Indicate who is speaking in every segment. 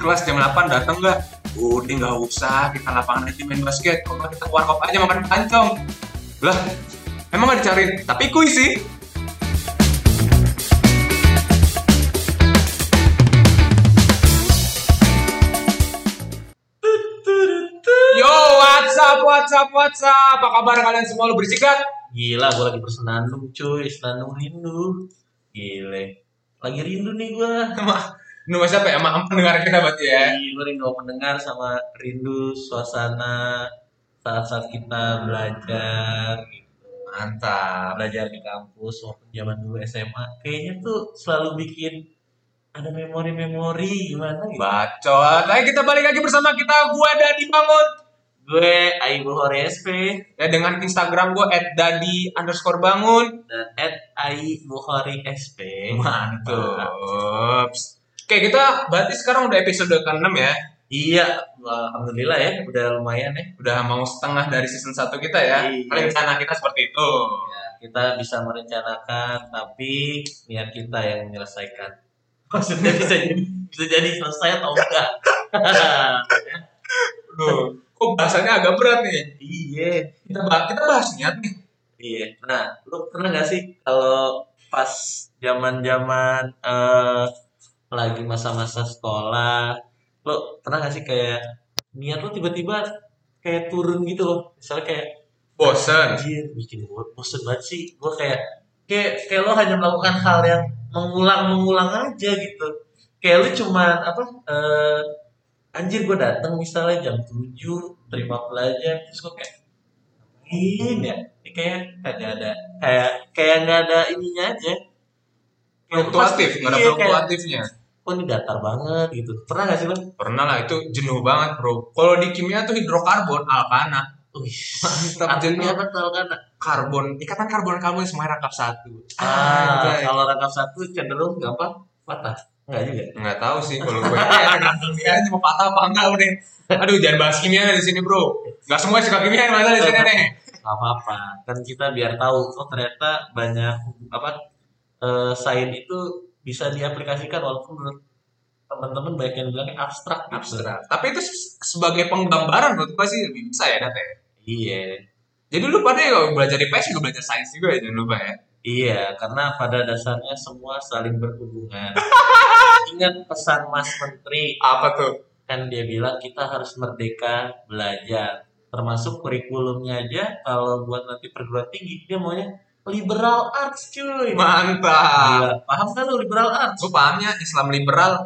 Speaker 1: Kelas jam 8 datang nggak? Udah nggak usah, kita lapangan aja main basket. Nggak kita warkop aja makan pancong? Lah, emang nggak dicariin? Tapi kuis sih. Yo, what's up, what's up, what's up? Apa kabar kalian semua? Lu berisik kan?
Speaker 2: Gila, gue lagi bersenandung cuy, senandung rindu. Gile. Lagi rindu nih gue.
Speaker 1: Sama, nu siapa ya? Sama pendengar kita berarti ya?
Speaker 2: Gue rindu pendengar sama rindu suasana saat-saat kita belajar gitu.
Speaker 1: Mantap.
Speaker 2: Belajar di kampus waktu zaman dulu SMA. Kayaknya tuh selalu bikin ada memori-memori gimana gitu.
Speaker 1: Bacot. Ayo kita balik lagi bersama kita. Gua Dadi Bangun.
Speaker 2: Gue Aibu Hore SP
Speaker 1: Ya dengan Instagram gua @dadi underscore bangun.
Speaker 2: dan at SP.
Speaker 1: Mantap. Oke kita berarti sekarang udah episode ke-6 ya.
Speaker 2: Iya, alhamdulillah ya, udah lumayan ya.
Speaker 1: Udah mau setengah dari season 1 kita ya.
Speaker 2: Iya.
Speaker 1: Rencana kita seperti itu.
Speaker 2: Ya, kita bisa merencanakan, tapi niat kita yang menyelesaikan. Maksudnya bisa jadi bisa jadi selesai atau enggak?
Speaker 1: Duh, kok bahasanya agak berat nih.
Speaker 2: iya,
Speaker 1: Kita bahas, kita bahas niat nih.
Speaker 2: iya. Nah, lu pernah gak sih kalau pas zaman-zaman eh lagi masa-masa sekolah, lu pernah gak sih kayak niat lu tiba-tiba kayak turun gitu loh? Misalnya kayak
Speaker 1: Bosen.
Speaker 2: anjir bikin gue bosen banget sih gue kayak kayak kayak lo hanya melakukan hal yang mengulang-mengulang aja gitu kayak lu cuman apa eh anjir gue datang misalnya jam 7 terima pelajaran terus gue kayak ngapain ya Ini kayak kagak ada kayak kayak nggak ada ininya aja
Speaker 1: Fluktuatif, nggak ada
Speaker 2: iya,
Speaker 1: fluktuatifnya.
Speaker 2: Oh ini datar banget gitu pernah gak sih lo
Speaker 1: Pernah lah itu jenuh banget bro. Kalau di kimia tuh hidrokarbon alkana.
Speaker 2: Wih,
Speaker 1: Mantap, jenuh.
Speaker 2: apa tuh kan
Speaker 1: Karbon, ikatan karbon kamu semuanya rangkap satu.
Speaker 2: ah
Speaker 1: Anjay.
Speaker 2: kalau rangkap satu cenderung gampang patah enggak juga
Speaker 1: Nggak tahu sih kalau gue ya dia aja mau patah apa enggak udah. Aduh jangan bahas kimia di sini bro. Nggak semua suka kimia yang di sini nih.
Speaker 2: nggak apa-apa kan kita biar tahu oh ternyata banyak apa eh, sains itu bisa diaplikasikan walaupun menurut teman-teman banyak yang bilangnya abstrak gitu.
Speaker 1: Abstrak. Tapi itu se- sebagai penggambaran menurut gue sih lebih bisa ya Nat ya.
Speaker 2: iya
Speaker 1: Jadi lu pada ya kalau belajar IPS juga belajar sains juga ya jangan lupa ya.
Speaker 2: iya karena pada dasarnya semua saling berhubungan ingat pesan Mas Menteri
Speaker 1: Apa tuh?
Speaker 2: kan dia bilang kita harus merdeka belajar termasuk kurikulumnya aja kalau buat nanti perguruan tinggi dia maunya liberal arts cuy
Speaker 1: Mantap.
Speaker 2: Gila, paham kan lu liberal arts?
Speaker 1: Gue pahamnya Islam liberal.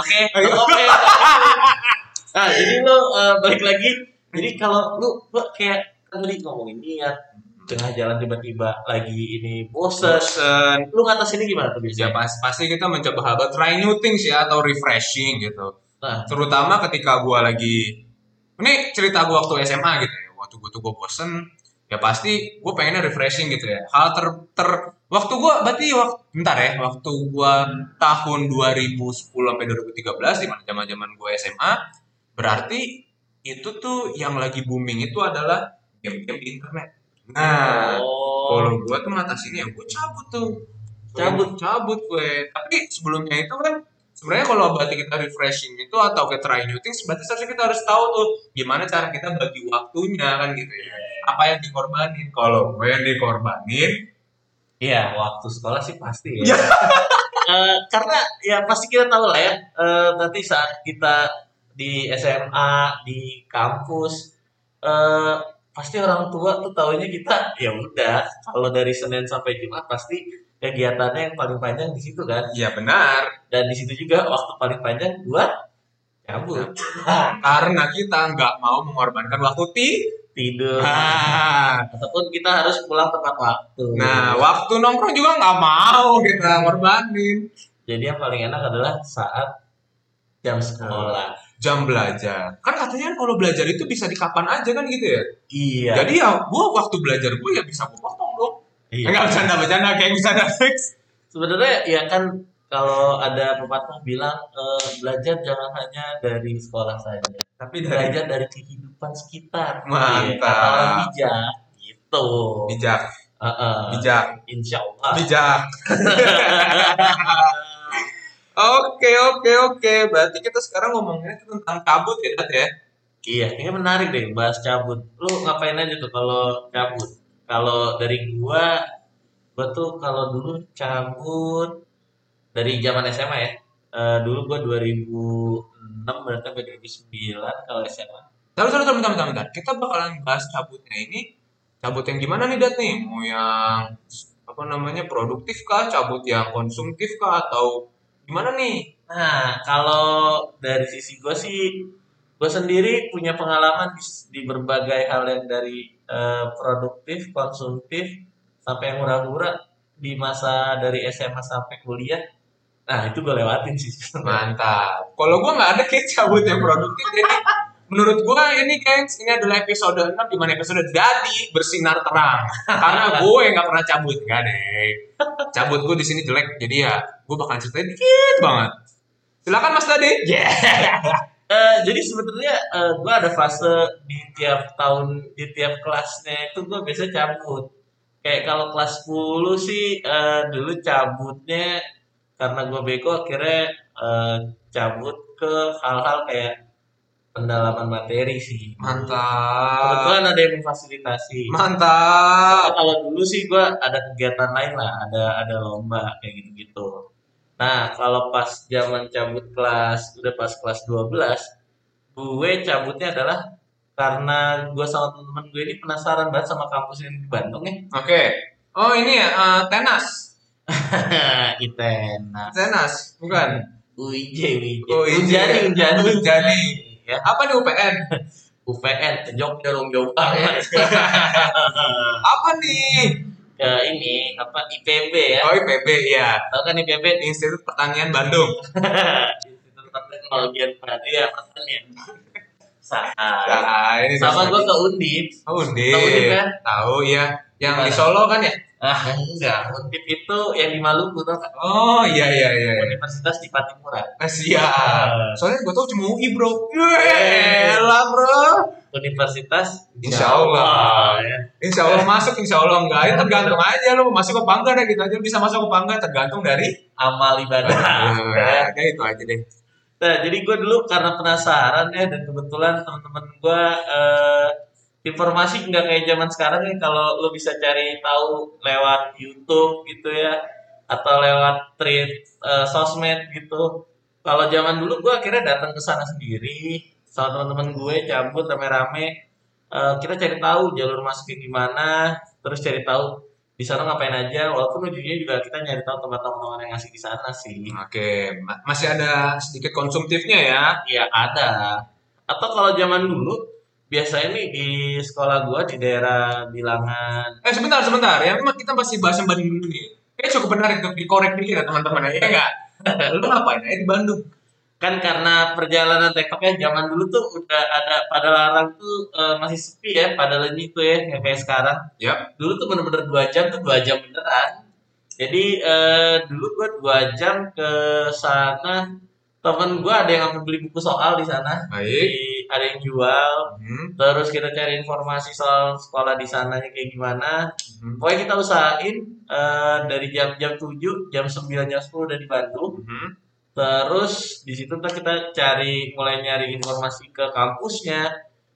Speaker 2: Oke, oke. Nah, jadi lo eh, balik lagi. Jadi kalau lu, lu kayak kan tadi ngomongin niat, tengah jalan tiba-tiba lagi ini bosen.
Speaker 1: Bosen.
Speaker 2: Lu ngatas ini gimana tuh
Speaker 1: Ya
Speaker 2: biasanya?
Speaker 1: pas, pasti kita mencoba hal baru, try new things ya atau refreshing gitu.
Speaker 2: Nah,
Speaker 1: Terutama ketika gua lagi ini cerita gua waktu SMA gitu ya. Waktu gua tuh gua bosen, ya pasti gua pengennya refreshing gitu ya. Hal ter, ter waktu gua berarti waktu bentar ya, waktu gua tahun 2010 sampai 2013 di mana zaman-zaman gua SMA, berarti itu tuh yang lagi booming itu adalah game-game di internet. Nah,
Speaker 2: oh,
Speaker 1: kalau gue tuh ngatasinnya ya gue cabut tuh. Cabut? Cabut gue. Tapi sebelumnya itu kan sebenarnya kalau berarti kita refreshing itu atau kita try new things berarti seharusnya kita harus tahu tuh gimana cara kita bagi waktunya kan gitu ya apa yang dikorbanin kalau gue yang dikorbanin
Speaker 2: iya waktu sekolah sih pasti ya. Eh, karena ya pasti kita tahu lah ya. eh, nanti saat kita di SMA, di kampus, eh pasti orang tua tuh taunya kita ya udah kalau dari Senin sampai Jumat pasti kegiatannya yang paling panjang di situ kan
Speaker 1: ya benar
Speaker 2: dan di situ juga waktu paling panjang buat cabut
Speaker 1: karena kita nggak mau mengorbankan waktu ti
Speaker 2: tidur.
Speaker 1: Nah,
Speaker 2: ataupun kita harus pulang tepat waktu.
Speaker 1: Nah waktu nongkrong juga nggak mau kita ngorbanin
Speaker 2: jadi yang paling enak adalah saat jam sekolah.
Speaker 1: Jam belajar. Kan katanya kan kalau belajar itu bisa di kapan aja kan gitu ya?
Speaker 2: Iya.
Speaker 1: Jadi ya gue waktu belajar gue ya bisa gue potong dong.
Speaker 2: Iya.
Speaker 1: Enggak bercanda-bercanda kayak bisa ada fix.
Speaker 2: sebenarnya ya kan kalau ada pepatah bilang eh, belajar jangan hanya dari sekolah saja
Speaker 1: Tapi dari
Speaker 2: belajar dari kehidupan sekitar
Speaker 1: Mantap.
Speaker 2: Kata orang bijak gitu
Speaker 1: bijak,
Speaker 2: Heeh.
Speaker 1: bijak,
Speaker 2: insya Allah
Speaker 1: bijak. Oke oke oke. Berarti kita sekarang ngomongnya tentang kabut ya, Dat ya.
Speaker 2: Iya, kayaknya menarik deh bahas cabut. Lu ngapain aja tuh kalau cabut? Kalau dari gua, gua tuh kalau dulu cabut dari zaman SMA ya. Eh, dulu gua 2006 berarti sampai 2009 kalau SMA.
Speaker 1: Tahu tahu tahu bentar, bentar, bentar. Kita bakalan bahas cabutnya ini. Cabut yang gimana nih, Dat nih? Mau yang apa namanya produktif kah? Cabut yang konsumtif kah? Atau gimana nih?
Speaker 2: Nah, kalau dari sisi gua sih, gua sendiri punya pengalaman di, di berbagai hal yang dari eh, produktif, konsumtif, sampai yang murah-murah di masa dari SMA sampai kuliah. Nah, itu gue lewatin sih.
Speaker 1: Mantap. Kalau gua nggak ada kayak cabut yang produktif, jadi menurut gua ini guys, ini adalah episode 6 di mana episode jadi bersinar terang. Karena gue nggak pernah cabut, nggak deh. Cabut gue di sini jelek, jadi ya gue bakalan ceritain dikit banget. Silakan Mas Dadi. Yeah.
Speaker 2: Eh, jadi sebenarnya eh, gue ada fase di tiap tahun di tiap kelasnya itu gue biasa cabut. Kayak kalau kelas 10 sih eh, dulu cabutnya karena gue bego akhirnya eh, cabut ke hal-hal kayak pendalaman materi sih.
Speaker 1: Mantap.
Speaker 2: Kebetulan ada yang memfasilitasi.
Speaker 1: Mantap.
Speaker 2: Kalau dulu sih gue ada kegiatan lain lah, ada ada lomba kayak gitu-gitu. Nah, kalau pas zaman cabut kelas, udah pas kelas 12, gue cabutnya adalah karena gue sama temen gue ini penasaran banget sama kampus yang di Bandung ya.
Speaker 1: Oke. Oh ini ya eh, tenas.
Speaker 2: Itena.
Speaker 1: Tenas, bukan?
Speaker 2: UIJ, UIJ.
Speaker 1: Oh,
Speaker 2: Unjani. Unjani. Ya,
Speaker 1: Apa nih UPN?
Speaker 2: UPN, Jogja dong, jauh.
Speaker 1: Apa nih?
Speaker 2: Ke ini, apa, IPB ya.
Speaker 1: Oh IPB ya.
Speaker 2: Tahu kan IPB?
Speaker 1: Institut Pertanian Bandung.
Speaker 2: Institut Teknologi Perhatian Pertanian. Saat.
Speaker 1: Nah, ini
Speaker 2: Sama gue ke Undip.
Speaker 1: Oh, Undip.
Speaker 2: Tahu Undip kan?
Speaker 1: Tahu ya. Yang di
Speaker 2: Gimana?
Speaker 1: Solo kan ya?
Speaker 2: Ah, enggak. Undip itu yang di Maluku tau gak?
Speaker 1: Oh iya iya iya. iya.
Speaker 2: Universitas di Patimura.
Speaker 1: Ah, siap. Soalnya gue tau cuma UI bro. Yelah bro.
Speaker 2: Universitas
Speaker 1: Insya Allah.
Speaker 2: ya.
Speaker 1: Insya Allah masuk, insya Allah enggak. Ya tergantung aja lo masuk apa enggak deh gitu aja. Bisa masuk apa enggak tergantung dari.
Speaker 2: Amal ibadah.
Speaker 1: Ya, kayak itu aja deh.
Speaker 2: Nah, jadi gue dulu karena penasaran ya dan kebetulan teman-teman gue eh, informasi nggak kayak zaman sekarang ya kalau lo bisa cari tahu lewat YouTube gitu ya atau lewat tweet eh, sosmed gitu. Kalau zaman dulu gue akhirnya datang ke sana sendiri sama teman-teman gue cabut rame-rame. Eh, kita cari tahu jalur masuknya gimana, terus cari tahu di sana ngapain aja. Walaupun ujungnya juga kita nyari tahu tempat teman-teman yang asik di sana sih.
Speaker 1: Oke, ma- masih ada sedikit konsumtifnya ya.
Speaker 2: Iya ada. Atau kalau zaman dulu biasanya nih di sekolah gua di daerah Bilangan.
Speaker 1: Eh sebentar sebentar ya, memang kita masih bahas yang Bandung dulu nih. Kayaknya cukup menarik untuk dikorek dikit ya teman-teman ya enggak? Lu ngapain aja di Bandung?
Speaker 2: Kan karena perjalanan TikToknya zaman dulu tuh udah ada pada larang tuh eh, masih sepi ya, pada lenyi tuh ya, kayak sekarang.
Speaker 1: Yap.
Speaker 2: Dulu tuh bener-bener dua jam tuh dua jam beneran. Jadi eh, dulu gua dua jam ke sana. Temen gua ada yang sampai beli buku soal di sana.
Speaker 1: Baik.
Speaker 2: Di, ada yang jual.
Speaker 1: Hmm.
Speaker 2: Terus kita cari informasi soal sekolah di sananya kayak gimana.
Speaker 1: Hmm.
Speaker 2: Pokoknya kita usahain eh, dari jam jam 7, jam 9, jam 10 udah di Bandung.
Speaker 1: Hmm.
Speaker 2: Terus di situ kita cari mulai nyari informasi ke kampusnya.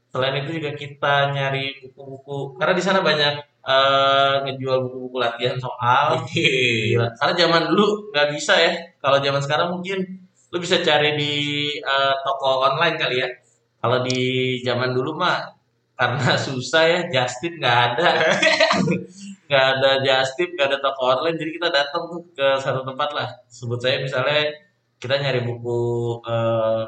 Speaker 2: Selain itu juga kita nyari buku-buku karena di sana banyak eh, ngejual buku-buku latihan soal. Gila. Karena zaman dulu nggak bisa ya. Kalau zaman sekarang mungkin lu bisa cari di eh, toko online kali ya. Kalau di zaman dulu mah karena susah ya, Justip nggak ada, nggak ada Justip, nggak ada toko online, jadi kita datang tuh ke satu tempat lah. Sebut saya misalnya kita nyari buku eh,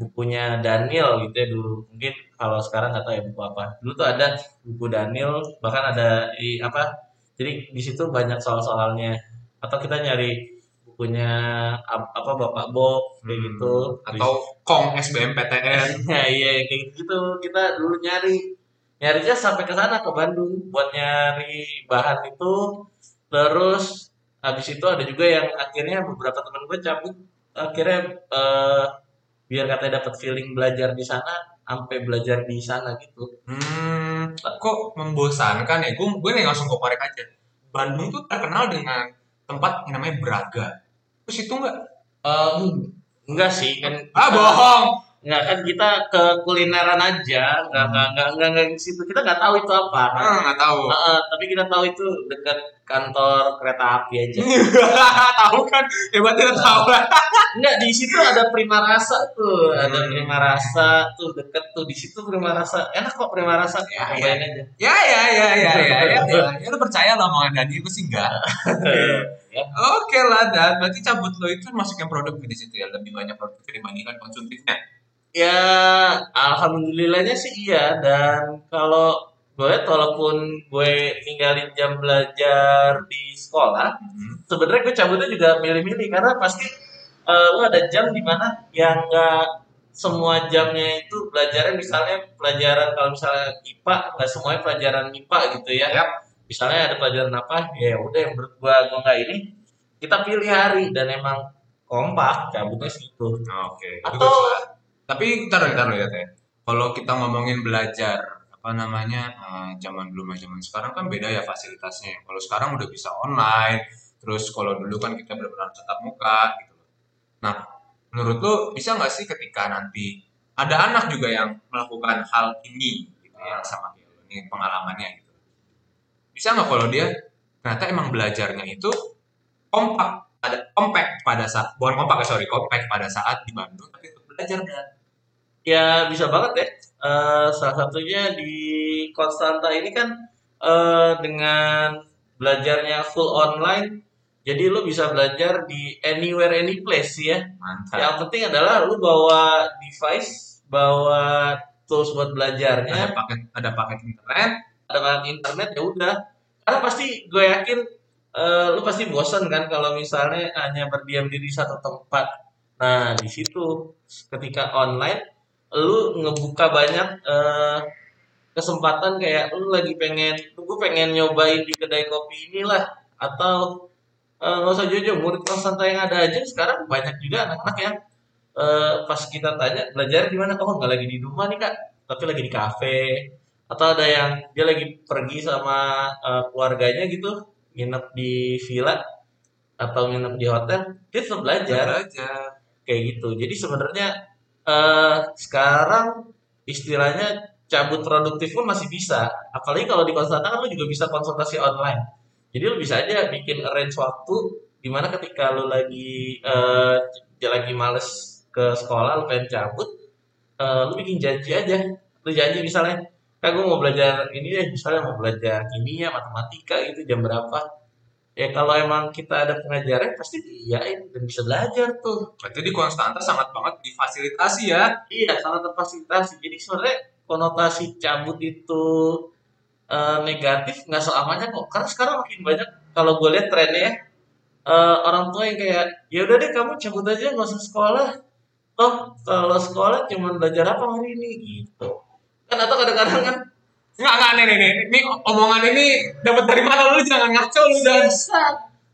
Speaker 2: bukunya Daniel gitu ya dulu. Mungkin kalau sekarang nggak tahu ya buku apa. Dulu tuh ada buku Daniel, bahkan ada di apa? Jadi di situ banyak soal-soalnya. Atau kita nyari ap- apa Bapak Bob kayak
Speaker 1: Hmm.
Speaker 2: gitu.
Speaker 1: Atau Kong SBMPTN.
Speaker 2: Ya iya kayak gitu kita dulu nyari nyarinya sampai ke sana ke Bandung buat nyari bahan itu terus habis itu ada juga yang akhirnya beberapa teman gue cabut akhirnya eh, biar katanya dapat feeling belajar di sana sampai belajar di sana gitu
Speaker 1: Hmm, kok membosankan ya? Gue gue nih langsung gue korek aja. Bandung tuh terkenal dengan tempat yang namanya Braga. Terus itu enggak?
Speaker 2: Eh, enggak sih kan
Speaker 1: Ah, bohong.
Speaker 2: Enggak kan kita ke kulineran aja, enggak enggak enggak enggak, enggak ke situ. Kita enggak tahu itu apa.
Speaker 1: Ah, nggak tahu.
Speaker 2: Heeh, tapi kita tahu itu dekat kantor kereta api aja.
Speaker 1: tahu kan? Ya berarti udah tahu lah.
Speaker 2: Enggak di situ ada Prima Rasa tuh, ada
Speaker 1: Hmm.
Speaker 2: Prima Rasa tuh deket tuh di situ Prima Rasa. Enak kok Prima Rasa.
Speaker 1: Ya,
Speaker 2: Cobain aja.
Speaker 1: Ya ya ya ya ya ya. Ya, ya lu percaya lah omongan Dani, gue sih enggak.
Speaker 2: Ya.
Speaker 1: Oke lah, Dan. Berarti cabut lo itu masuk yang produktif di situ ya, lebih banyak produktif dibandingkan konsumtifnya.
Speaker 2: Ya, alhamdulillahnya sih iya dan kalau gue walaupun gue ninggalin jam belajar di sekolah,
Speaker 1: Hmm.
Speaker 2: sebenarnya gue cabutnya juga milih-milih karena pasti eh, lu ada jam di mana yang enggak semua jamnya itu belajarnya misalnya pelajaran kalau misalnya IPA nggak semuanya pelajaran IPA gitu ya.
Speaker 1: Yap.
Speaker 2: Misalnya ada pelajaran apa, ya udah yang menurut gua gua nggak ini kita pilih hari dan emang kompak cabutnya situ.
Speaker 1: Oke.
Speaker 2: Atau-
Speaker 1: bagus lah. Tapi ntar ntar lo ya teh. Kalau kita ngomongin belajar apa namanya eh, zaman dulu sama zaman sekarang kan beda ya fasilitasnya. Kalau sekarang udah bisa online, terus kalau dulu kan kita benar-benar tatap muka gitu. Nah, menurut lo bisa nggak sih ketika nanti ada anak juga yang melakukan hal ini gitu ya sama lo ini pengalamannya gitu. Bisa nggak kalau dia ternyata emang belajarnya itu kompak ada compact pada saat bukan kompak sorry compact pada saat di Bandung tapi belajar dan
Speaker 2: Ya bisa banget ya. Eh, salah satunya di Konstanta ini kan eh, dengan belajarnya full online, jadi lu bisa belajar di anywhere any place ya.
Speaker 1: mantap.
Speaker 2: Yang penting adalah lu bawa device, bawa tools buat belajarnya,
Speaker 1: ada paket ada paket internet.
Speaker 2: Ada banget internet ya udah. Karena pasti gue yakin eh, lu pasti bosan kan kalau misalnya hanya berdiam diri di satu tempat nah di situ ketika online lu ngebuka banyak eh, kesempatan kayak lu lagi pengen gue pengen nyobain di kedai kopi inilah atau eh, nggak usah jauh-jauh murid kelas santai yang ada aja sekarang banyak juga anak-anak yang eh, pas kita tanya belajar di mana? Oh nggak lagi di rumah nih kak tapi lagi di kafe. Atau ada yang dia lagi pergi sama eh, keluarganya gitu nginep di villa atau nginep di hotel dia tetap belajar.
Speaker 1: Belajar
Speaker 2: kayak gitu. Jadi sebenarnya eh sekarang istilahnya cabut produktif pun masih bisa. Apalagi kalau di konsultan kan lu juga bisa konsultasi online. Jadi lu bisa aja bikin arrange waktu di mana ketika lu lagi eh lagi males ke sekolah lu pengen cabut eh, lu bikin janji aja. Lu janji misalnya kak gue mau belajar ini deh misalnya mau belajar kimia matematika gitu jam berapa ya kalau emang kita ada pengajaran pasti diiyain dan bisa belajar tuh
Speaker 1: berarti di Konstanta sangat banget difasilitasi ya
Speaker 2: Iya, sangat terfasilitasi. Jadi sebenarnya konotasi cabut itu eh, negatif nggak selamanya kok. Karena sekarang makin banyak kalau gue lihat trennya ya, eh, orang tua yang kayak ya udah deh kamu cabut aja nggak usah sekolah. Toh kalau sekolah cuma belajar apa hari ini gitu. Kan atau kadang-kadang kan
Speaker 1: nggak nggak nih nih nih ini omongan ini dapat dari mana lu jangan ngaco lu dan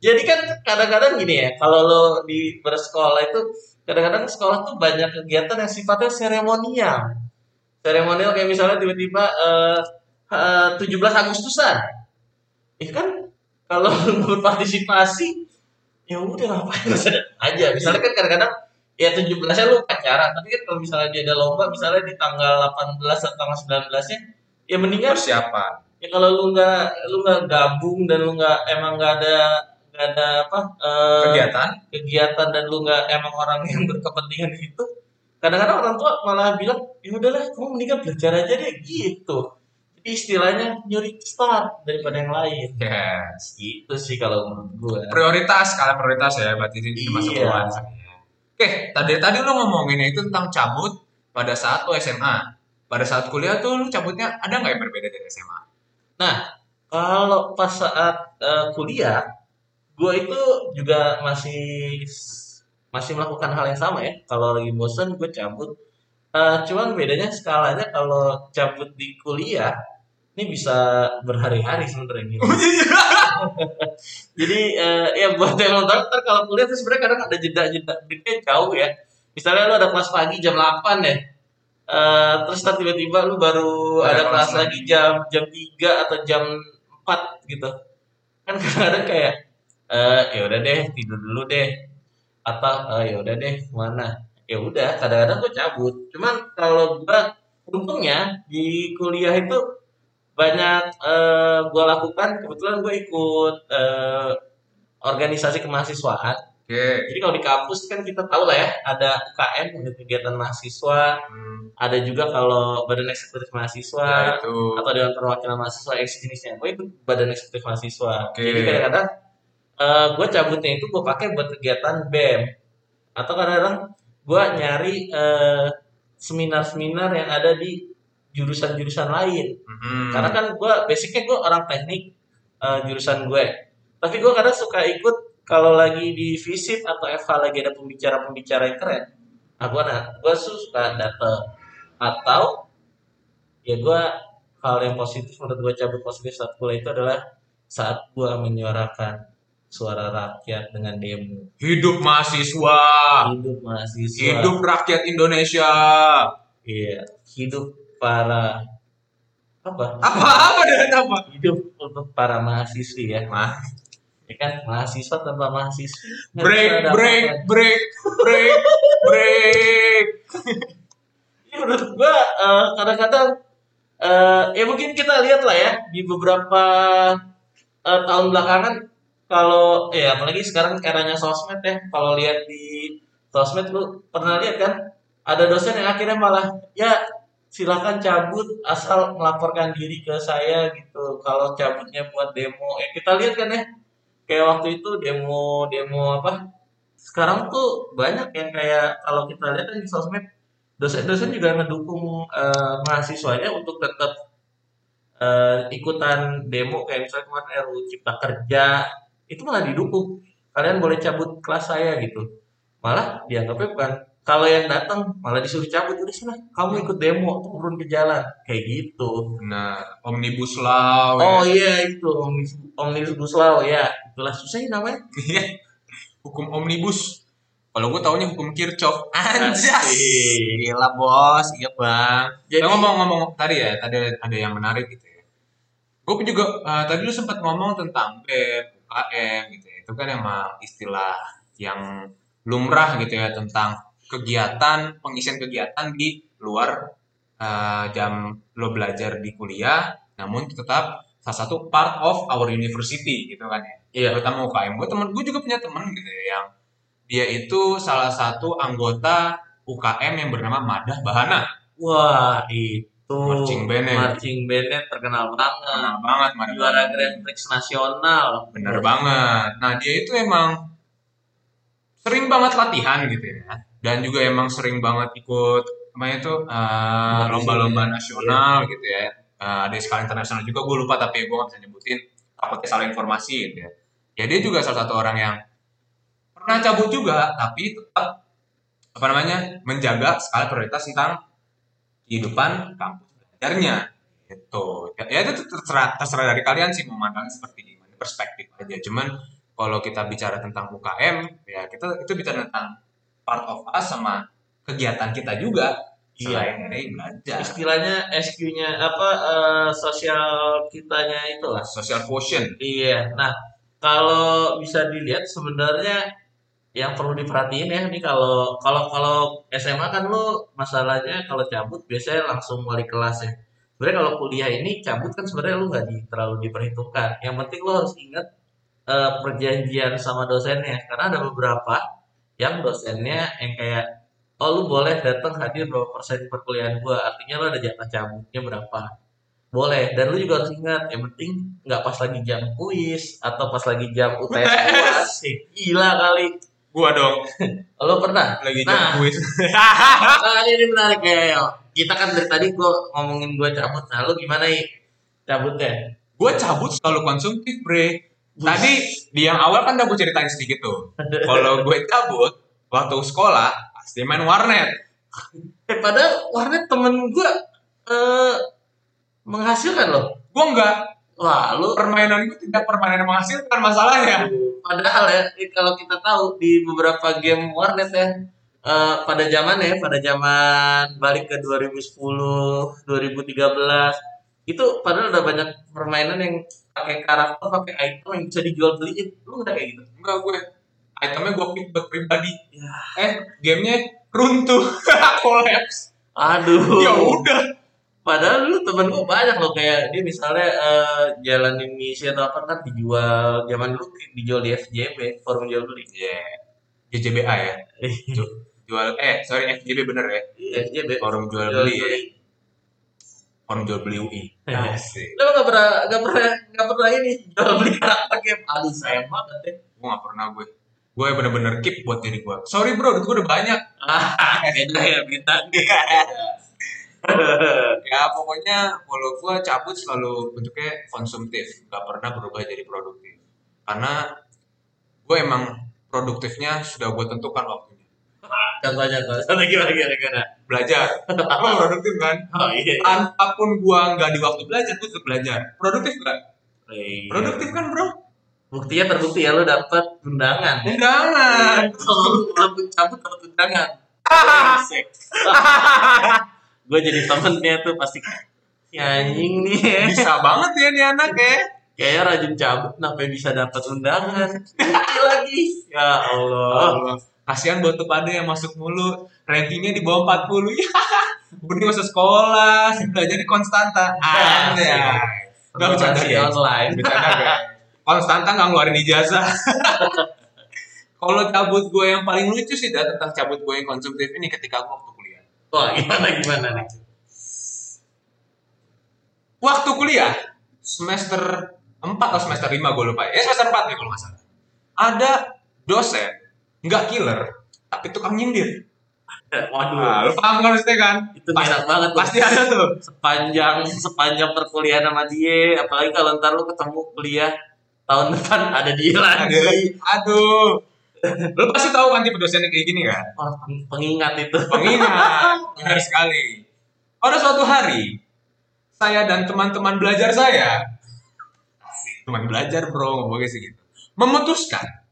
Speaker 2: jadi kan kadang-kadang gini ya, kalau lo di bersekolah itu kadang-kadang sekolah tuh banyak kegiatan yang sifatnya seremonial. Seremonial kayak misalnya tiba-tiba eh, eh, 17 Agustusan. Ya kan kalau lo berpartisipasi ya udah ngapain aja. Misalnya kan kadang-kadang ya 17-nya lu pacaran, tapi kan kalau misalnya dia ada lomba misalnya di tanggal 18 atau tanggal 19-nya ya mendingan
Speaker 1: persiapan.
Speaker 2: ya kalau lu nggak lu nggak gabung dan lu nggak emang nggak ada nggak ada apa eh,
Speaker 1: kegiatan.
Speaker 2: kegiatan dan lu nggak emang orang yang berkepentingan di situ kadang-kadang orang tua malah bilang ya udahlah kamu mendingan belajar aja deh gitu. Jadi istilahnya nyuri start daripada yang lain.
Speaker 1: Yes.
Speaker 2: Gitu sih kalau menurut gue
Speaker 1: prioritas skala prioritas ya berarti ini
Speaker 2: Iya.
Speaker 1: nuansa ya. oke tadi tadi lu ngomonginnya itu tentang cabut pada saat lu SMA pada saat kuliah tuh lu cabutnya ada nggak yang berbeda dari SMA
Speaker 2: kalau pas saat eh, kuliah gue itu juga masih masih melakukan hal yang sama ya kalau lagi bosan gue cabut Eh, cuman bedanya skalanya kalau cabut di kuliah ini bisa berhari-hari sebenarnya gitu. Jadi eh, ya buat yang nonton ntar kalau kuliah tuh sebenarnya kadang ada jeda-jeda jauh ya. Misalnya lu ada kelas pagi jam 8 deh. Eh, terus tiba-tiba lu baru
Speaker 1: Ada
Speaker 2: ada,
Speaker 1: kelas
Speaker 2: lagi jam jam 3 atau jam 4 gitu. Kan kadang-kadang kayak eh ya udah deh tidur dulu deh. atau oh, ya udah deh mana ya udah kadang-kadang gue cabut cuman kalau gue untungnya di kuliah itu banyak eh, gue lakukan kebetulan gue ikut eh, organisasi kemahasiswaan
Speaker 1: Oke.
Speaker 2: jadi kalau di kampus kan kita tahu lah ya ada UKM ada kegiatan mahasiswa
Speaker 1: Hmm,
Speaker 2: ada juga kalau badan eksekutif mahasiswa
Speaker 1: ya itu.
Speaker 2: atau dewan perwakilan mahasiswa yang sejenisnya gue ikut badan eksekutif mahasiswa
Speaker 1: Oke.
Speaker 2: jadi kadang-kadang eh, gue cabutnya itu gue pakai buat kegiatan bem atau kadang-kadang gue nyari eh, seminar-seminar yang ada di jurusan-jurusan lain
Speaker 1: Mhm.
Speaker 2: karena kan gue basicnya gue orang teknik eh, jurusan gue tapi gue kadang suka ikut kalau lagi di visit atau eva lagi ada pembicara-pembicara yang keren nah gue nah, gue suka dateng atau ya gue hal yang positif menurut gue cabut positif saat kuliah itu adalah saat gue menyuarakan suara rakyat dengan demo.
Speaker 1: Hidup mahasiswa.
Speaker 2: hidup mahasiswa.
Speaker 1: Hidup rakyat Indonesia.
Speaker 2: iya hidup para apa?
Speaker 1: Apa-apa dengan apa?
Speaker 2: hidup untuk para mahasiswi ya.
Speaker 1: Mah,
Speaker 2: ya kan? Mahasiswa tanpa bisa
Speaker 1: break, break, break, break, break.
Speaker 2: Ya, menurut gua eh, kadang-kadang eh, ya mungkin kita lihat lah ya di beberapa eh, tahun belakangan kalau ya apalagi sekarang eranya sosmed ya kalau lihat di sosmed lu pernah lihat kan ada dosen yang akhirnya malah ya silakan cabut asal melaporkan diri ke saya gitu. Kalau cabutnya buat demo. Ya kita lihat kan ya kayak waktu itu demo demo apa? Sekarang tuh banyak yang kayak kalau kita lihat kan di sosmed dosen-dosen juga ngedukung eh, mahasiswanya untuk tetap eh, ikutan demo. Kayak misalnya kemarin RUU Cipta Kerja itu malah didukung. Kalian boleh cabut kelas saya gitu. Malah dianggapnya bukan kalau yang datang malah disuruh cabut udah sana kamu ikut demo turun ke jalan kayak gitu
Speaker 1: Nah, omnibus law.
Speaker 2: oh
Speaker 1: ya.
Speaker 2: iya itu omnibus omnibus law ya itulah susah ya namanya
Speaker 1: Iya. hukum omnibus. Kalau gue taunya hukum Kirchhoff. Anjas. Gila bos, iya bang.
Speaker 2: Jadi-
Speaker 1: Jadi ngomong-ngomong tadi ya, tadi ada yang menarik gitu ya. Gue juga eh, tadi lu sempat ngomong tentang BEM, UKM gitu ya. Itu kan emang istilah yang lumrah gitu ya tentang kegiatan, pengisian kegiatan di luar eh, jam lo belajar di kuliah, namun tetap salah satu part of our university gitu kan ya.
Speaker 2: Iya.
Speaker 1: Terutama UKM. Gue temen gue juga punya temen gitu ya yang dia itu salah satu anggota UKM yang bernama Madah Bahana.
Speaker 2: Wah itu
Speaker 1: Marching band-nya.
Speaker 2: marching band-nya terkenal banget.
Speaker 1: Kenal banget Madah
Speaker 2: juara. Grand Prix nasional.
Speaker 1: Bener banget. Nah dia itu emang sering banget latihan gitu ya dan juga emang sering banget ikut apa itu eh, lomba-lomba nasional gitu ya. Eh, ada skala internasional juga gue lupa tapi gue gak bisa nyebutin takutnya salah informasi gitu ya. Ya dia juga salah satu orang yang pernah cabut juga tapi tetap apa namanya menjaga skala prioritas tentang kehidupan kampus belajarnya gitu. Ya, ya itu terserah terserah dari kalian sih memandangnya seperti gimana perspektif aja. Cuman kalau kita bicara tentang UKM ya kita itu bicara tentang part of us sama kegiatan kita juga.
Speaker 2: Iya.
Speaker 1: selain dari belajar
Speaker 2: istilahnya SQ-nya apa eh, sosial kitanya itulah.
Speaker 1: Social quotient.
Speaker 2: Iya. Nah kalau bisa dilihat sebenarnya yang perlu diperhatiin ya nih kalau kalau kalau SMA kan lu masalahnya kalau cabut biasanya langsung balik kelas ya. Sebenarnya kalau kuliah ini cabut kan sebenarnya lu nggak di, terlalu diperhitungkan. Yang penting lu harus ingat eh, perjanjian sama dosennya. Karena ada beberapa yang dosennya yang kayak oh lu boleh datang hadir berapa persen perkuliahan gua? Artinya lu ada jatah cabutnya berapa? Boleh. Dan lu juga harus ingat yang penting nggak pas lagi jam kuis atau pas lagi jam UTS gila kali.
Speaker 1: Gua dong.
Speaker 2: Lo pernah?
Speaker 1: Lagi
Speaker 2: Nah.
Speaker 1: jam kuis.
Speaker 2: Nah ini menarik ya kita kan dari tadi gua ngomongin gua cabut. Nah lu gimana nih cabutnya?
Speaker 1: Gua cabut selalu konsumtif bre tadi di yang awal kan udah gue ceritain sedikit tuh. Kalau gue cabut waktu sekolah pasti main warnet.
Speaker 2: Eh padahal warnet temen gua eh menghasilkan loh.
Speaker 1: Gue enggak.
Speaker 2: Wah lu
Speaker 1: permainan gue tidak permainan menghasilkan masalahnya.
Speaker 2: Padahal ya, kalau kita tahu di beberapa game warnet ya, eh, pada zaman ya, pada zaman balik ke 2010, 2013, itu padahal udah banyak permainan yang pakai karakter, pakai item yang bisa dijual beliin. Lu nggak kayak gitu?
Speaker 1: enggak gue itemnya gue pick buat pribadi
Speaker 2: Ya.
Speaker 1: eh gamenya runtuh collapse
Speaker 2: Aduh.
Speaker 1: ya udah
Speaker 2: Padahal dulu temen gue banyak loh kayak dia misalnya eh, jalanin misi atau apa kan dijual zaman dulu dijual di FJB forum jual beli.
Speaker 1: ya JJBA ya Ju- jual eh sorry FJB bener ya
Speaker 2: FJB
Speaker 1: forum jual
Speaker 2: jual
Speaker 1: beli ya forum jual beli UI
Speaker 2: Ya.
Speaker 1: Asik.
Speaker 2: Lo gak pernah gak pernah gak pernah ini jual beli karakter game. Aduh sayang banget deh.
Speaker 1: gue gak pernah gue gue bener-bener keep buat diri gue sorry bro duit gue udah banyak
Speaker 2: Ah, beda ya bintangnya.
Speaker 1: ya pokoknya kalau gue cabut selalu bentuknya konsumtif nggak pernah berubah jadi produktif karena gue emang produktifnya sudah gue tentukan waktunya
Speaker 2: Contohnya contohnya gimana gimana gimana.
Speaker 1: belajar gue produktif kan
Speaker 2: Oh iya.
Speaker 1: apa pun gue nggak di waktu belajar gue tetap belajar produktif nggak
Speaker 2: Iya.
Speaker 1: produktif kan bro
Speaker 2: Buktinya terbukti ya lo dapet undangan. ya.
Speaker 1: undangan
Speaker 2: Kalau lu cabut dapet undangan. Gue jadi temennya tuh pasti "Si anjing nih ya.
Speaker 1: bisa banget ya nih anak ya
Speaker 2: Kayaknya rajin cabut kenapa bisa dapat undangan. Lagi. Ya Allah.
Speaker 1: Allah. Kasihan buat tuh pada yang masuk mulu, rankingnya di bawah 40 ya. Mending masuk sekolah, belajar di Konstanta.
Speaker 2: Ah,
Speaker 1: Anjay. Gak bercanda
Speaker 2: Informasi
Speaker 1: ya.
Speaker 2: online.
Speaker 1: Bercanda guys. Konstanta gak ngeluarin ijazah. Kalau cabut gue yang paling lucu sih dah tentang cabut gue yang konsumtif ini ketika gue waktu kuliah.
Speaker 2: Wah gimana gimana nih?
Speaker 1: Waktu kuliah, semester 4 atau semester 5 gue lupa. Ya semester 4 nih kalau nggak salah. Ada dosen, nggak killer, tapi tukang nyindir.
Speaker 2: Waduh.
Speaker 1: Nah, lu paham kan maksudnya kan?
Speaker 2: itu enak banget tuh.
Speaker 1: Pasti ada tuh.
Speaker 2: sepanjang sepanjang perkuliahan sama dia apalagi kalau ntar lu ketemu kuliah tahun depan ada dia lagi
Speaker 1: Aduh. Lu pasti tahu kan tipe dosennya kayak gini kan?
Speaker 2: Peng- pengingat itu
Speaker 1: Pengingat. Benar sekali. Pada suatu hari, saya dan teman-teman belajar saya, teman belajar bro, ngomongnya sih gitu, memutuskan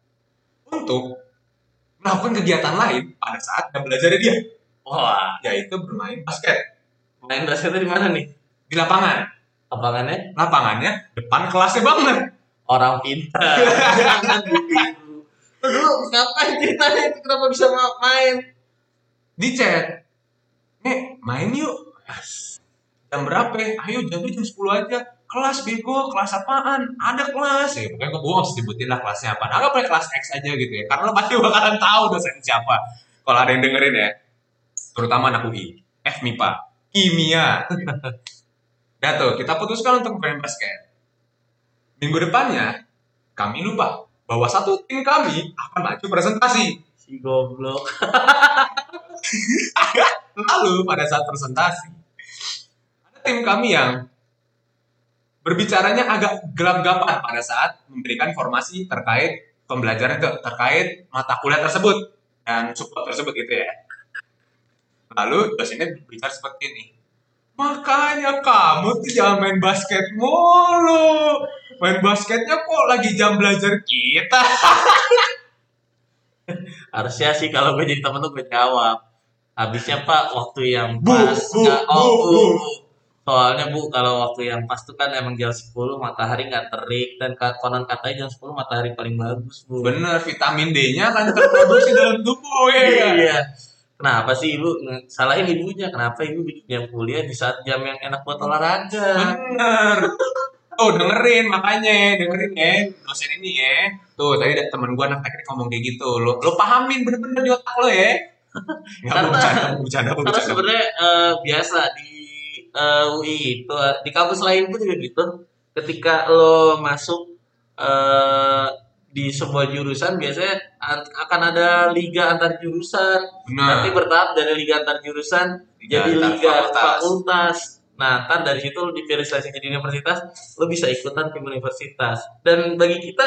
Speaker 1: untuk melakukan kegiatan lain pada saat jam belajarnya dia,
Speaker 2: wah.
Speaker 1: Yaitu bermain basket.
Speaker 2: Main basketnya di mana nih?
Speaker 1: Di lapangan.
Speaker 2: lapangannya?
Speaker 1: Lapangannya depan kelasnya banget.
Speaker 2: orang pintar. Lu dulu ngapain ceritanya itu? Kenapa bisa ma- main?
Speaker 1: Di chat. Nih main yuk. Jam berapa ayo jam jam 10 aja kelas bego kelas apaan? Ada kelas. Ya pokoknya gue bohong sebutin lah kelasnya apa. Anggap aja kelas X aja gitu ya. Karena lo pasti bakalan tahu dosen siapa. Kalau ada yang dengerin ya terutama anak UI F MIPA kimia. Dah tuh kita putuskan untuk main basket minggu depannya kami lupa bahwa satu tim kami akan maju presentasi.
Speaker 2: Si goblok.
Speaker 1: Lalu pada saat presentasi, ada tim kami yang berbicaranya agak gelap-gelapan pada saat memberikan informasi terkait pembelajaran itu, terkait mata kuliah tersebut dan support tersebut gitu ya. Lalu dosennya berbicara seperti ini. Makanya kamu tuh jangan main basket mulu. Main basketnya kok lagi jam belajar kita.
Speaker 2: harusnya sih kalau gue jadi temen tuh gue jawab habisnya pak waktu yang
Speaker 1: Bu,
Speaker 2: pas
Speaker 1: bu, bu,
Speaker 2: oh bu,
Speaker 1: bu.
Speaker 2: bu. Soalnya bu kalau waktu yang pas tuh kan emang jam 10 matahari nggak terik dan konon katanya jam 10 matahari paling bagus bu
Speaker 1: Bener, vitamin D-nya kan terproduksi dalam tubuh ya. kan?
Speaker 2: iya kenapa sih ibu salahin ibunya kenapa ibu bikin jam kuliah di saat jam yang enak buat olahraga
Speaker 1: Bener. Tuh dengerin makanya dengerin ya dosen ini ya. Tuh tadi ada temen gua anak teknik ngomong kayak gitu. Lo lo pahamin bener-bener di otak lo ya. Enggak
Speaker 2: Karena-
Speaker 1: bercanda, bercanda,
Speaker 2: karena
Speaker 1: bercanda.
Speaker 2: sebenarnya eh, biasa di eh, UI itu eh, di kampus lain pun juga gitu ketika lo masuk eh, di sebuah jurusan biasanya an- akan ada liga antar jurusan
Speaker 1: Benar.
Speaker 2: nanti bertahap dari liga antar jurusan
Speaker 1: Liga
Speaker 2: jadi
Speaker 1: antar
Speaker 2: liga
Speaker 1: fakultas.
Speaker 2: fakultas. Nah, ntar dari situ lo diverifikasi jadi universitas, lo bisa ikutan tim universitas. Dan bagi kita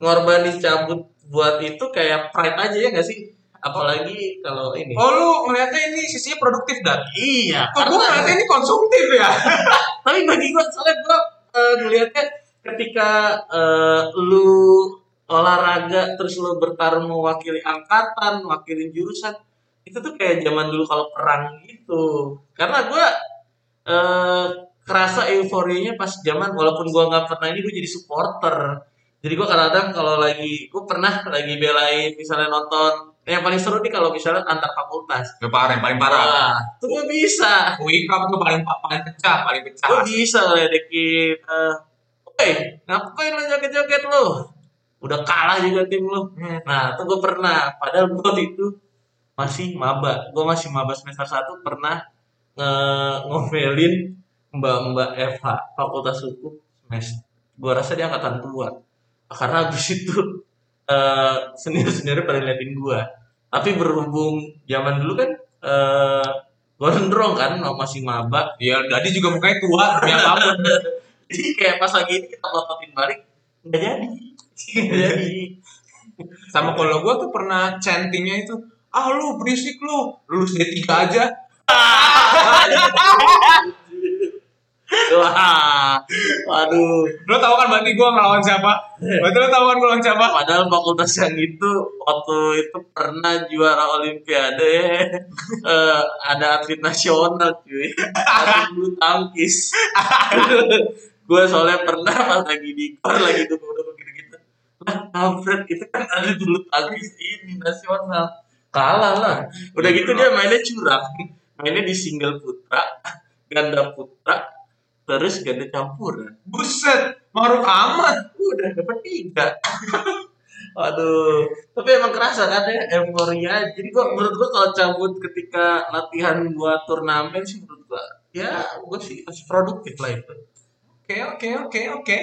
Speaker 2: ngorbanin cabut buat itu kayak pride aja ya nggak sih? Apalagi kalau ini.
Speaker 1: Oh lu ngeliatnya ini sisinya produktif dan
Speaker 2: Iya,
Speaker 1: Kok gua ngeliatnya ini konsumtif ya?
Speaker 2: tapi bagi gua soalnya gua eh, ngeliatnya ketika eh, lu olahraga terus lu bertarung mewakili angkatan, mewakili jurusan, itu tuh kayak zaman dulu kalau perang gitu. Karena gua eh kerasa euforianya pas zaman walaupun gua nggak pernah ini gua jadi supporter. Jadi gue kadang-kadang kalau lagi, gue pernah lagi belain misalnya nonton, yang paling seru nih kalau misalnya antar fakultas.
Speaker 1: Yang parah, yang paling parah.
Speaker 2: Wah, tuh gue bisa.
Speaker 1: Wikam tuh paling paling pecah, paling pecah.
Speaker 2: Gue bisa ngeledekin, eh, Woi, ngapain lo joget-joget lo? Udah kalah juga tim lo.
Speaker 1: Hmm.
Speaker 2: Nah, tuh gue pernah. Padahal gue waktu itu masih maba. Gue masih maba semester 1 pernah nge ngomelin mbak-mbak FH Fakultas Hukum semester. Gue rasa dia angkatan tua. Karena habis itu eh senior-seniornya pada ngeliatin gue. Tapi berhubung zaman dulu kan eh gondrong kan masih maba.
Speaker 1: Iya, Dadi juga mukanya tua, demi apa pun.
Speaker 2: Jadi kayak pas lagi ini kita pelototin balik nggak jadi. Nggak jadi.
Speaker 1: Sama kalau gue tuh pernah chantingnya itu, ah lu berisik lu, lulus D3 aja.
Speaker 2: Wah, waduh.
Speaker 1: Lo tau kan berarti gue ngelawan siapa? Berarti lo tau kan gue ngelawan siapa?
Speaker 2: Padahal fakultas yang itu waktu itu pernah juara olimpiade. Eh, ada atlet nasional cuy. Atlet bulu tangkis. Gue soalnya pernah pas lagi di kor lagi duduk-duduk gitu-gitu. Lah kampret itu kan ada bulu tangkis ini nasional. Kalah lah. Udah gitu dia mainnya curang. Mainnya di single putra ganda putra terus ganda campuran
Speaker 1: Buset, maruk amat.
Speaker 2: udah dapat tiga Aduh, tapi emang kerasa kan ya euforia. Jadi gua menurut gua kalau cabut ketika latihan buat turnamen sih menurut gua ya gua sih masih produktif lah itu.
Speaker 1: Oke, oke, oke, oke.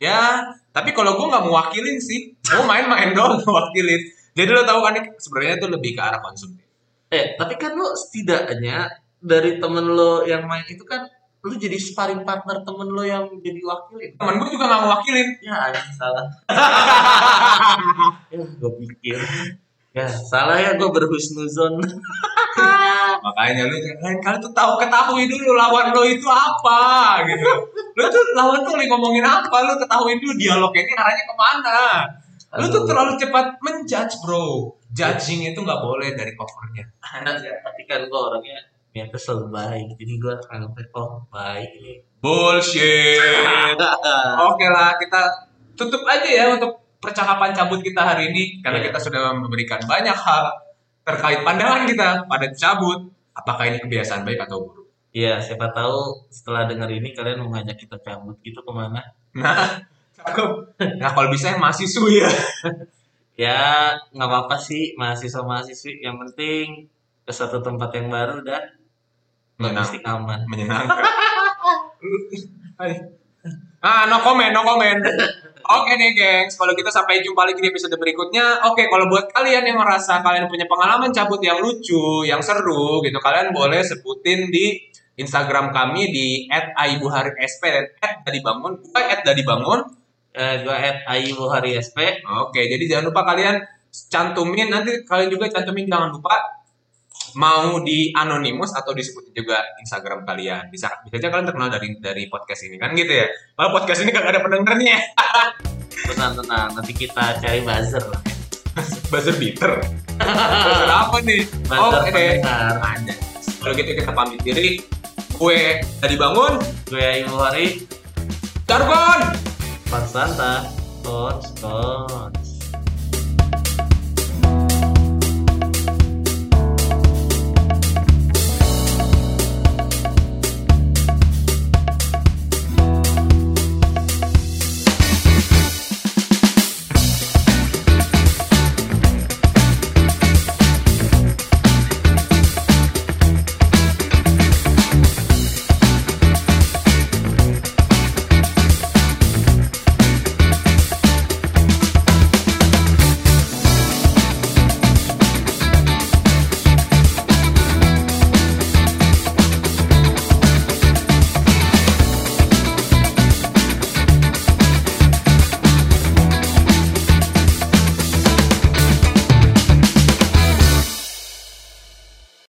Speaker 1: Ya, tapi kalau gue nggak mewakilin sih, gue main-main doang mewakilin. Jadi lo tau kan sebenarnya itu lebih ke arah konsumtif.
Speaker 2: Eh, tapi kan lo setidaknya dari temen lo yang main itu kan lu jadi sparring partner temen lo yang jadi wakilin.
Speaker 1: Temen gue juga nggak mewakilin.
Speaker 2: Ya, salah. ya, gue pikir. Ya, salah ya gue berhusnuzon.
Speaker 1: Makanya lu lain kali tuh tahu ketahui dulu lawan lo itu apa gitu. Lo tuh lawan tuh lagi ngomongin apa, lo ketahui dulu dialog ini arahnya ke mana. Lu tuh terlalu cepat menjudge bro. Judging itu nggak boleh dari covernya.
Speaker 2: Anak ya, tapi kan gue orangnya niatnya selalu baik. Jadi gue anggapnya oh baik ini.
Speaker 1: Bullshit. Oke lah, kita tutup aja ya untuk percakapan cabut kita hari ini karena
Speaker 2: Iya.
Speaker 1: kita sudah memberikan banyak hal terkait pandangan kita pada cabut. Apakah ini kebiasaan baik atau buruk?
Speaker 2: Iya, siapa tahu setelah dengar ini kalian mau ngajak kita cabut gitu ke mana?
Speaker 1: Nah, cakep. Nah, kalau bisa yang mahasiswa ya.
Speaker 2: Ya, nggak apa-apa sih mahasiswa mahasiswi. Yang penting ke satu tempat yang baru dan
Speaker 1: Menyenang-
Speaker 2: logistik aman.
Speaker 1: menyenangkan. ah, no comment, no comment. Oke deh, gengs. Kalau kita sampai jumpa lagi di episode berikutnya. Oke, kalau buat kalian yang merasa kalian punya pengalaman cabut yang lucu, yang seru gitu, kalian boleh sebutin di Instagram kami di @aibuharisp dan @dadibangun. Gue @dadibangun.
Speaker 2: Eh, gue at Ayu Hari SP.
Speaker 1: Oke, jadi jangan lupa kalian cantumin nanti kalian juga cantumin jangan lupa mau di anonimus atau disebutin juga Instagram kalian. Bisa bisa aja kalian terkenal dari dari podcast ini kan gitu ya. Kalau podcast ini kagak ada pendengarnya.
Speaker 2: Tenang, tenang. Nanti kita cari buzzer lah.
Speaker 1: Buzzer beater. Buzzer apa nih?
Speaker 2: Buzzer
Speaker 1: Oke.
Speaker 2: pendengar.
Speaker 1: Ada. Kalau gitu kita pamit diri. Gue tadi bangun.
Speaker 2: Gue Ayu Hari.
Speaker 1: Jargon.
Speaker 2: Pak Santa. Spon, spon.